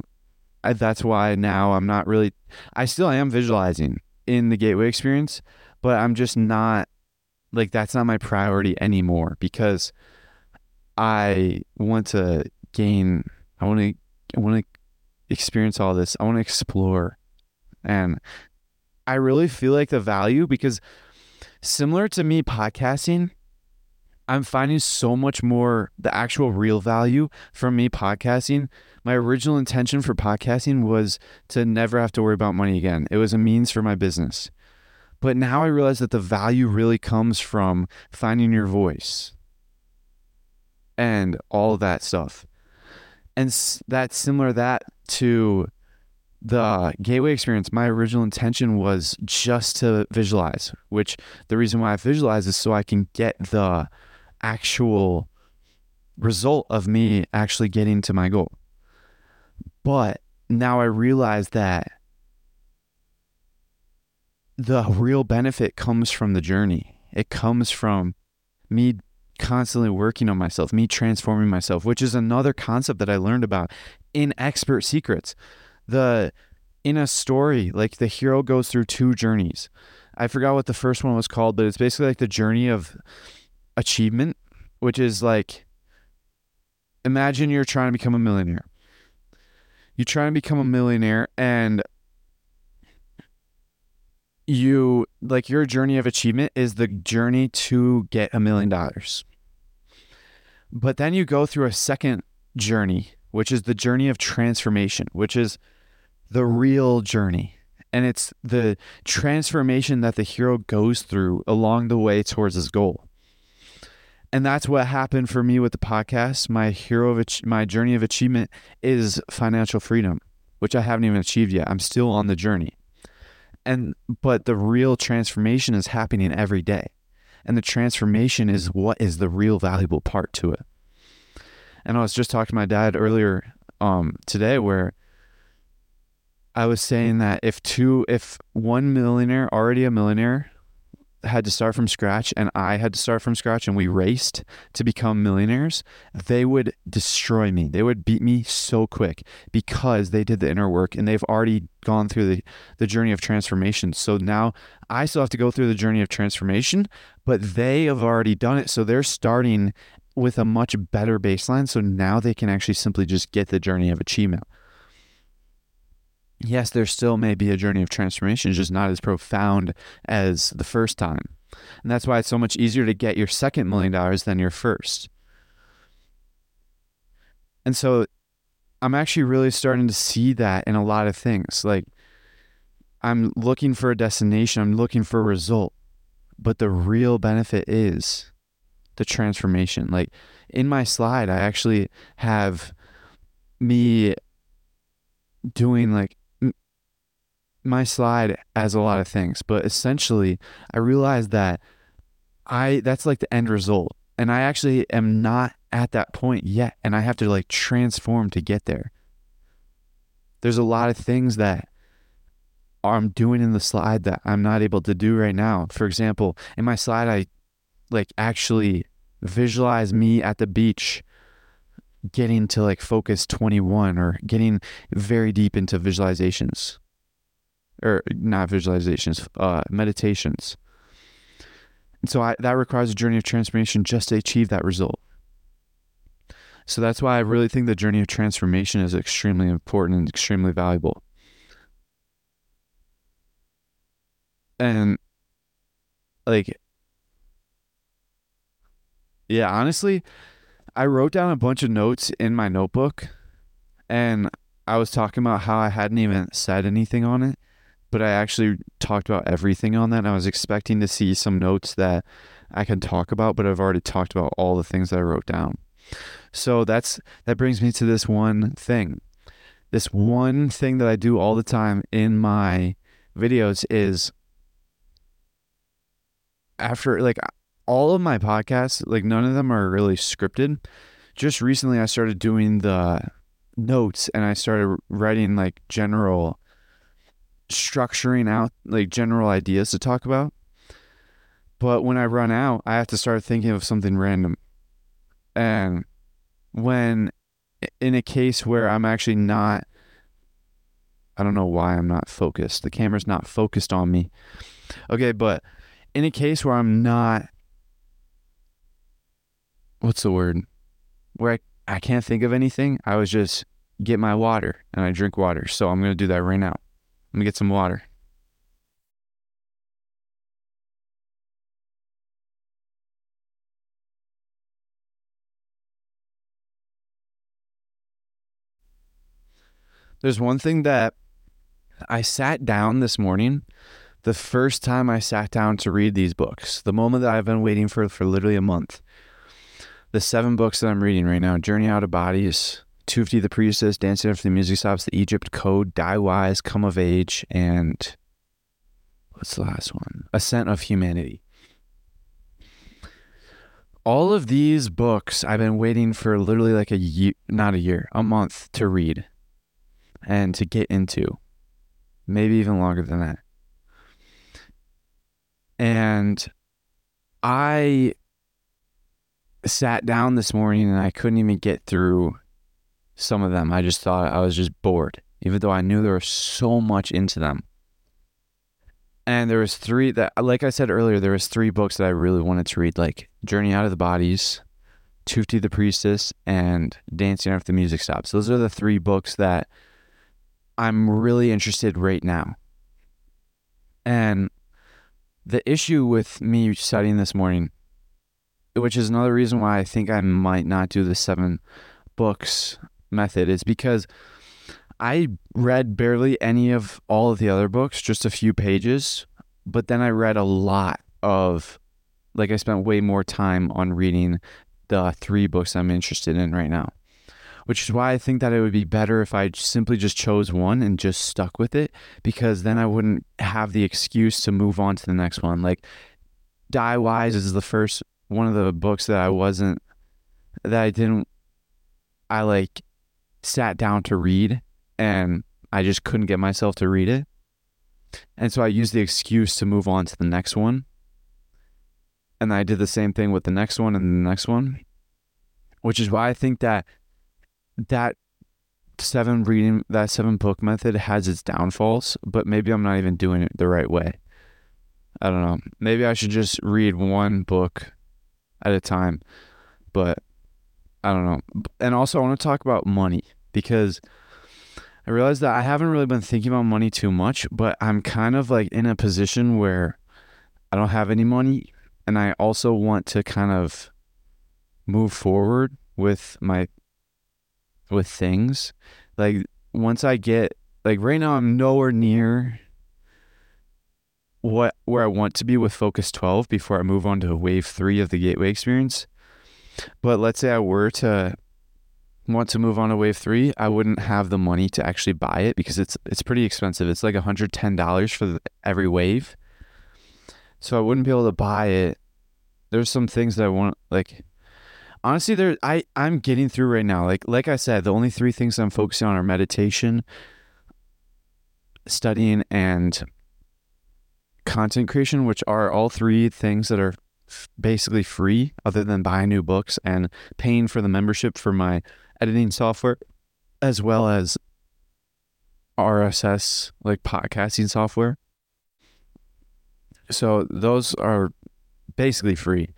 I, that's why now I'm not really, I still am visualizing in the gateway experience, but I'm just not, like, that's not my priority anymore because I want to gain, I want to, I want to experience all this. I want to explore. And I really feel like the value because similar to me podcasting, I'm finding so much more the actual real value from me podcasting. My original intention for podcasting was to never have to worry about money again. It was a means for my business. But now I realize that the value really comes from finding your voice and all that stuff. And that's similar that to the gateway experience, my original intention was just to visualize, which the reason why I visualize is so I can get the actual result of me actually getting to my goal. But now I realize that the real benefit comes from the journey. It comes from me constantly working on myself, me transforming myself, which is another concept that I learned about in Expert Secrets. The in a story, like the hero goes through two journeys. I forgot what the first one was called, but it's basically like the journey of achievement, which is like imagine you're trying to become a millionaire. You try to become a millionaire and you like your journey of achievement is the journey to get a million dollars. But then you go through a second journey which is the journey of transformation, which is the real journey. And it's the transformation that the hero goes through along the way towards his goal. And that's what happened for me with the podcast. My hero of my journey of achievement is financial freedom, which I haven't even achieved yet. I'm still on the journey. And but the real transformation is happening every day. And the transformation is what is the real valuable part to it. And I was just talking to my dad earlier um, today where I was saying that if two, if one millionaire, already a millionaire, had to start from scratch and I had to start from scratch and we raced to become millionaires, they would destroy me. They would beat me so quick because they did the inner work and they've already gone through the, the journey of transformation. So now I still have to go through the journey of transformation, but they have already done it. So they're starting with a much better baseline. So now they can actually simply just get the journey of achievement yes, there still may be a journey of transformation, just not as profound as the first time. And that's why it's so much easier to get your second million dollars than your first. And so I'm actually really starting to see that in a lot of things. Like I'm looking for a destination, I'm looking for a result, but the real benefit is the transformation. Like in my slide, I actually have me doing like my slide has a lot of things, but essentially, I realized that I that's like the end result, and I actually am not at that point yet, and I have to like transform to get there. There's a lot of things that I'm doing in the slide that I'm not able to do right now. For example, in my slide, I like actually visualize me at the beach getting to like focus 21 or getting very deep into visualizations or not visualizations, uh, meditations. And so I, that requires a journey of transformation just to achieve that result. So that's why I really think the journey of transformation is extremely important and extremely valuable. And like, yeah, honestly, I wrote down a bunch of notes in my notebook and I was talking about how I hadn't even said anything on it but I actually talked about everything on that. And I was expecting to see some notes that I can talk about, but I've already talked about all the things that I wrote down. So that's that brings me to this one thing. This one thing that I do all the time in my videos is after like all of my podcasts, like none of them are really scripted. Just recently I started doing the notes and I started writing like general structuring out like general ideas to talk about. But when I run out, I have to start thinking of something random. And when in a case where I'm actually not, I don't know why I'm not focused. The camera's not focused on me. Okay, but in a case where I'm not, what's the word? Where I, I can't think of anything, I was just get my water and I drink water. So I'm going to do that right now. Let me get some water. There's one thing that I sat down this morning, the first time I sat down to read these books, the moment that I've been waiting for for literally a month. The seven books that I'm reading right now Journey Out of Bodies, Tufti the Priestess, Dancing After the Music Stops, The Egypt Code, Die Wise, Come of Age, and what's the last one? Ascent of Humanity. All of these books I've been waiting for literally like a year, not a year, a month to read and to get into. Maybe even longer than that. And I sat down this morning and I couldn't even get through some of them. I just thought I was just bored, even though I knew there was so much into them. And there was three that, like I said earlier, there was three books that I really wanted to read, like Journey Out of the Bodies, Tufti the Priestess, and Dancing After the Music Stops. Those are the three books that I'm really interested right now. And the issue with me studying this morning, which is another reason why I think I might not do the seven books method is because I read barely any of all of the other books, just a few pages, but then I read a lot of like I spent way more time on reading the three books I'm interested in right now. Which is why I think that it would be better if I simply just chose one and just stuck with it because then I wouldn't have the excuse to move on to the next one. Like Die Wise is the first one of the books that I wasn't that I didn't I like sat down to read and I just couldn't get myself to read it. And so I used the excuse to move on to the next one. And I did the same thing with the next one and the next one, which is why I think that that seven reading, that seven book method has its downfalls, but maybe I'm not even doing it the right way. I don't know. Maybe I should just read one book at a time, but I don't know. And also, I want to talk about money because I realized that I haven't really been thinking about money too much, but I'm kind of like in a position where I don't have any money and I also want to kind of move forward with my with things. Like once I get like right now I'm nowhere near what where I want to be with Focus 12 before I move on to wave 3 of the Gateway experience. But let's say I were to want to move on to wave three, I wouldn't have the money to actually buy it because it's it's pretty expensive. It's like $110 for the, every wave. So I wouldn't be able to buy it. There's some things that I want like honestly there I I'm getting through right now. Like like I said, the only three things I'm focusing on are meditation, studying and content creation, which are all three things that are basically free other than buying new books and paying for the membership for my editing software as well as RSS like podcasting software. So those are basically free.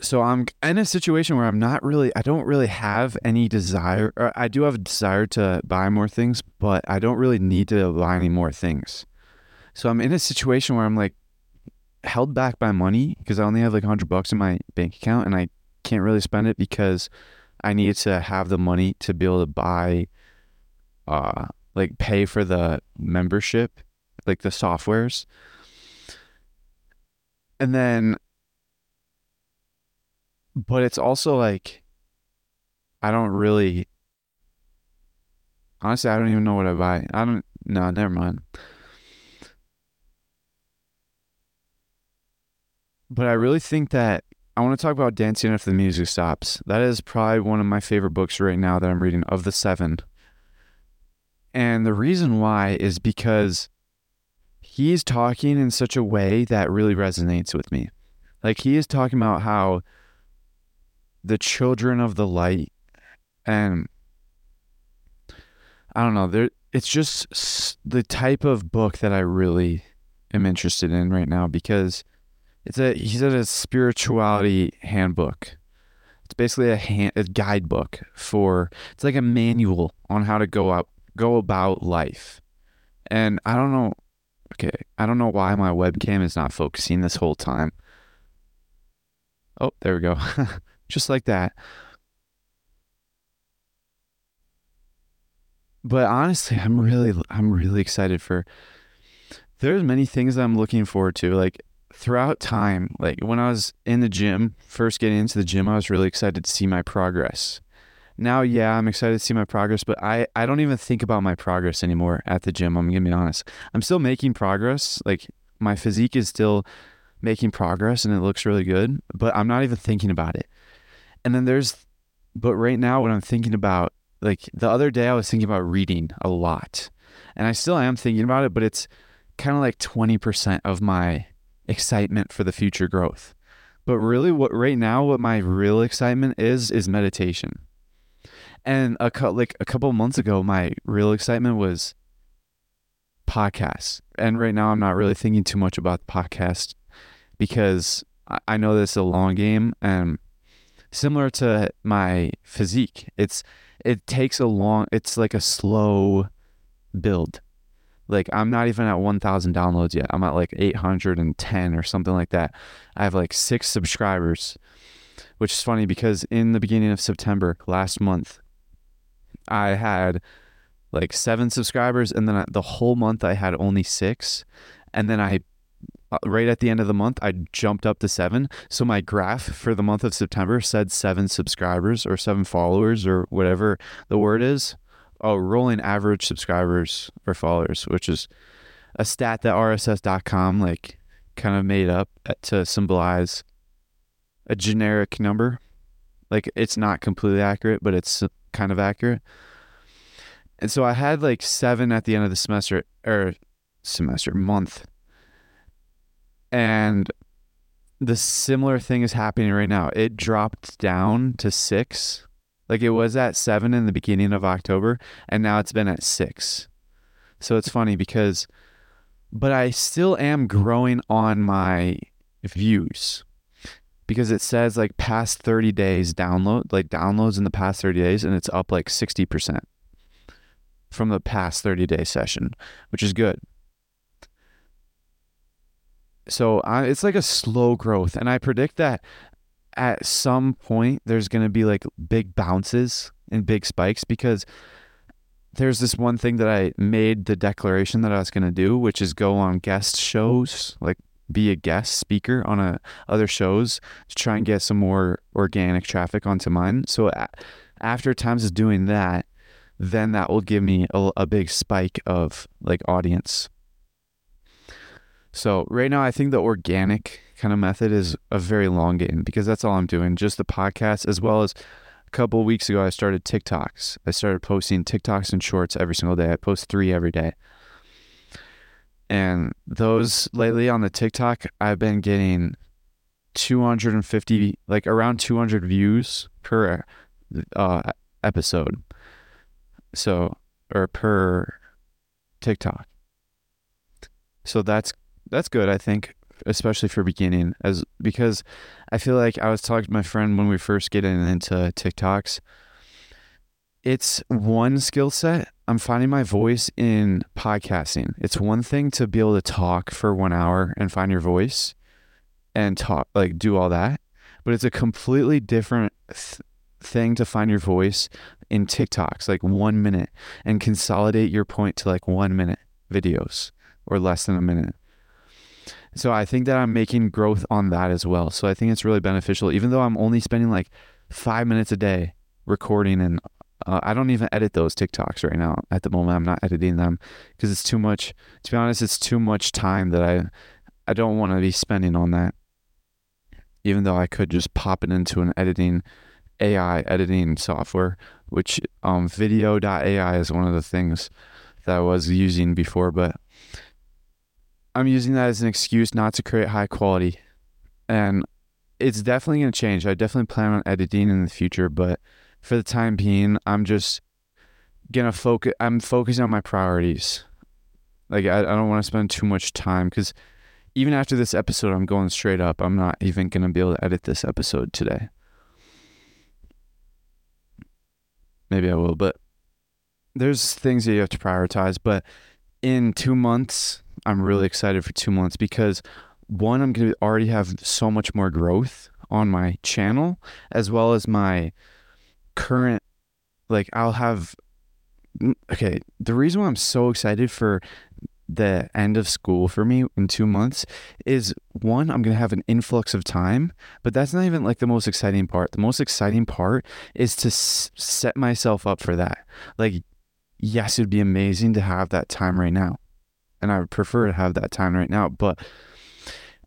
So I'm in a situation where I'm not really I don't really have any desire I do have a desire to buy more things, but I don't really need to buy any more things. So I'm in a situation where I'm like held back by money because I only have like 100 bucks in my bank account and I can't really spend it because I need to have the money to be able to buy, uh, like pay for the membership, like the softwares. And then, but it's also like, I don't really, honestly, I don't even know what I buy. I don't, no, never mind. But I really think that I want to talk about Dancing If the Music Stops. That is probably one of my favorite books right now that I'm reading of the seven. And the reason why is because he's talking in such a way that really resonates with me. Like he is talking about how the children of the light and I don't know, there it's just the type of book that I really am interested in right now because it's a he said a spirituality handbook. It's basically a hand, a guidebook for it's like a manual on how to go up go about life. And I don't know okay, I don't know why my webcam is not focusing this whole time. Oh, there we go. Just like that. But honestly, I'm really I'm really excited for there's many things I'm looking forward to. Like throughout time, like when I was in the gym, first getting into the gym, I was really excited to see my progress. Now, yeah, I'm excited to see my progress, but I, I don't even think about my progress anymore at the gym. I'm going to be honest. I'm still making progress. Like my physique is still making progress and it looks really good, but I'm not even thinking about it. And then there's, but right now, what I'm thinking about, like the other day, I was thinking about reading a lot and I still am thinking about it, but it's kind of like 20% of my excitement for the future growth. But really what right now what my real excitement is is meditation. And a like a couple months ago my real excitement was podcasts. And right now I'm not really thinking too much about the podcast because I know this is a long game and similar to my physique. It's it takes a long it's like a slow build like I'm not even at 1,000 downloads yet. I'm at like 810 or something like that. I have like six subscribers, which is funny because in the beginning of September last month, I had like seven subscribers, and then the whole month I had only six, and then I uh, right at the end of the month I jumped up to seven. So my graph for the month of September said seven subscribers or seven followers or whatever the word is. Oh, rolling average subscribers or followers, which is a stat that RSS.com like kind of made up uh, to symbolize a generic number. Like it's not completely accurate, but it's uh, kind of accurate. And so I had like seven at the end of the semester or semester month. And the similar thing is happening right now. It dropped down to six. Like it was at seven in the beginning of October, and now it's been at six. So it's funny because, but I still am growing on my views because it says like past 30 days download, like downloads in the past 30 days, and it's up like 60% from the past 30 day session, which is good. So it's like a slow growth. And I predict that at some point there's going to be like big bounces and big spikes because there's this one thing that I made the declaration that I was going to do, which is go on guest shows, like be a guest speaker on a, other shows to try and get some more organic traffic onto mine. So a, after times of doing that, then that will give me a, a big spike of like audience. So right now, I think the organic kind of method is a very long game because that's all I'm doing, just the podcast as well as a couple weeks ago I started TikToks. I started posting TikToks and shorts every single day. I post three every day. And those lately on the TikTok, I've been getting 250, like around 200 views per uh, episode. So, or per TikTok. So that's that's good, I think, especially for beginning, as because I feel like I was talking to my friend when we first get into TikToks. It's one skill set. I'm finding my voice in podcasting. It's one thing to be able to talk for one hour and find your voice and talk, like do all that, but it's a completely different th- thing to find your voice in TikToks, like one minute, and consolidate your point to like one minute videos or less than a minute. So I think that I'm making growth on that as well. So I think it's really beneficial, even though I'm only spending like five minutes a day recording and uh, I don't even edit those TikToks right now. At the moment, I'm not editing them because it's too much. To be honest, it's too much time that I I don't want to be spending on that. Even though I could just pop it into an editing AI editing software, which um, vidyo.ai is one of the things that I was using before, but I'm using that as an excuse not to create high quality. And it's definitely going to change. I definitely plan on editing in the future, but for the time being, I'm just going to focus. I'm focusing on my priorities. Like, I, I don't want to spend too much time because even after this episode, I'm going straight up. I'm not even going to be able to edit this episode today. Maybe I will, but there's things that you have to prioritize. But in two months, I'm mm-hmm. really excited for two months because one, I'm going to already have so much more growth on my channel as well as my current, like, I'll have. Mm, okay, the reason why I'm so excited for the end of school for me in two months is one, I'm going to have an influx of time, but that's not even like the most exciting part. The most exciting part is to s- set myself up for that. Like, yes, it'd be amazing to have that time right now and I would prefer to have that time right now. But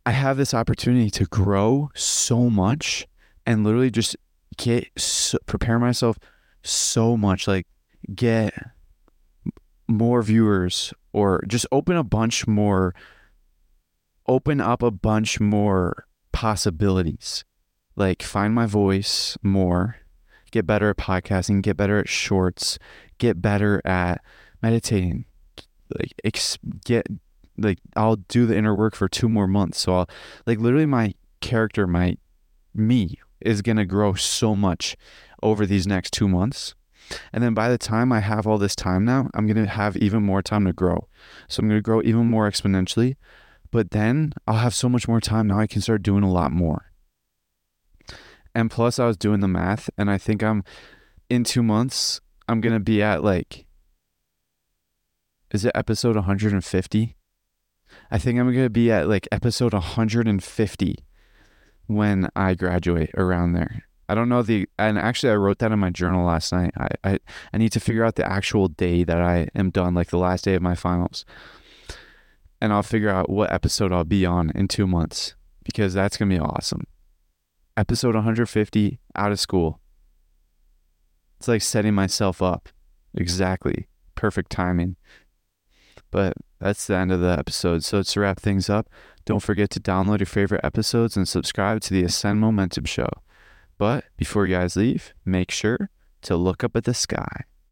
I have this opportunity to grow so much and literally just get so, prepare myself so much, like get more viewers or just open a bunch more, open up a bunch more possibilities. Like find my voice more, get better at podcasting, get better at shorts, get better at meditating, like ex- get like I'll do the inner work for two more months. So I'll like literally my character, my me is gonna grow so much over these next two months. And then by the time I have all this time now, I'm gonna have even more time to grow. So I'm gonna grow even more exponentially. But then I'll have so much more time now I can start doing a lot more. And plus I was doing the math and I think I'm in two months I'm to be at like, is it episode 150? I think I'm going to be at like episode 150 when I graduate around there. I don't know the, and actually I wrote that in my journal last night. I, I, I need to figure out the actual day that I am done, like the last day of my finals. And I'll figure out what episode I'll be on in two months because that's going to be awesome. Episode 150 out of school. It's like setting myself up. Exactly. Perfect timing. But that's the end of the episode. So to wrap things up, don't forget to download your favorite episodes and subscribe to the Ascend Momentum Show. But before you guys leave, make sure to look up at the sky.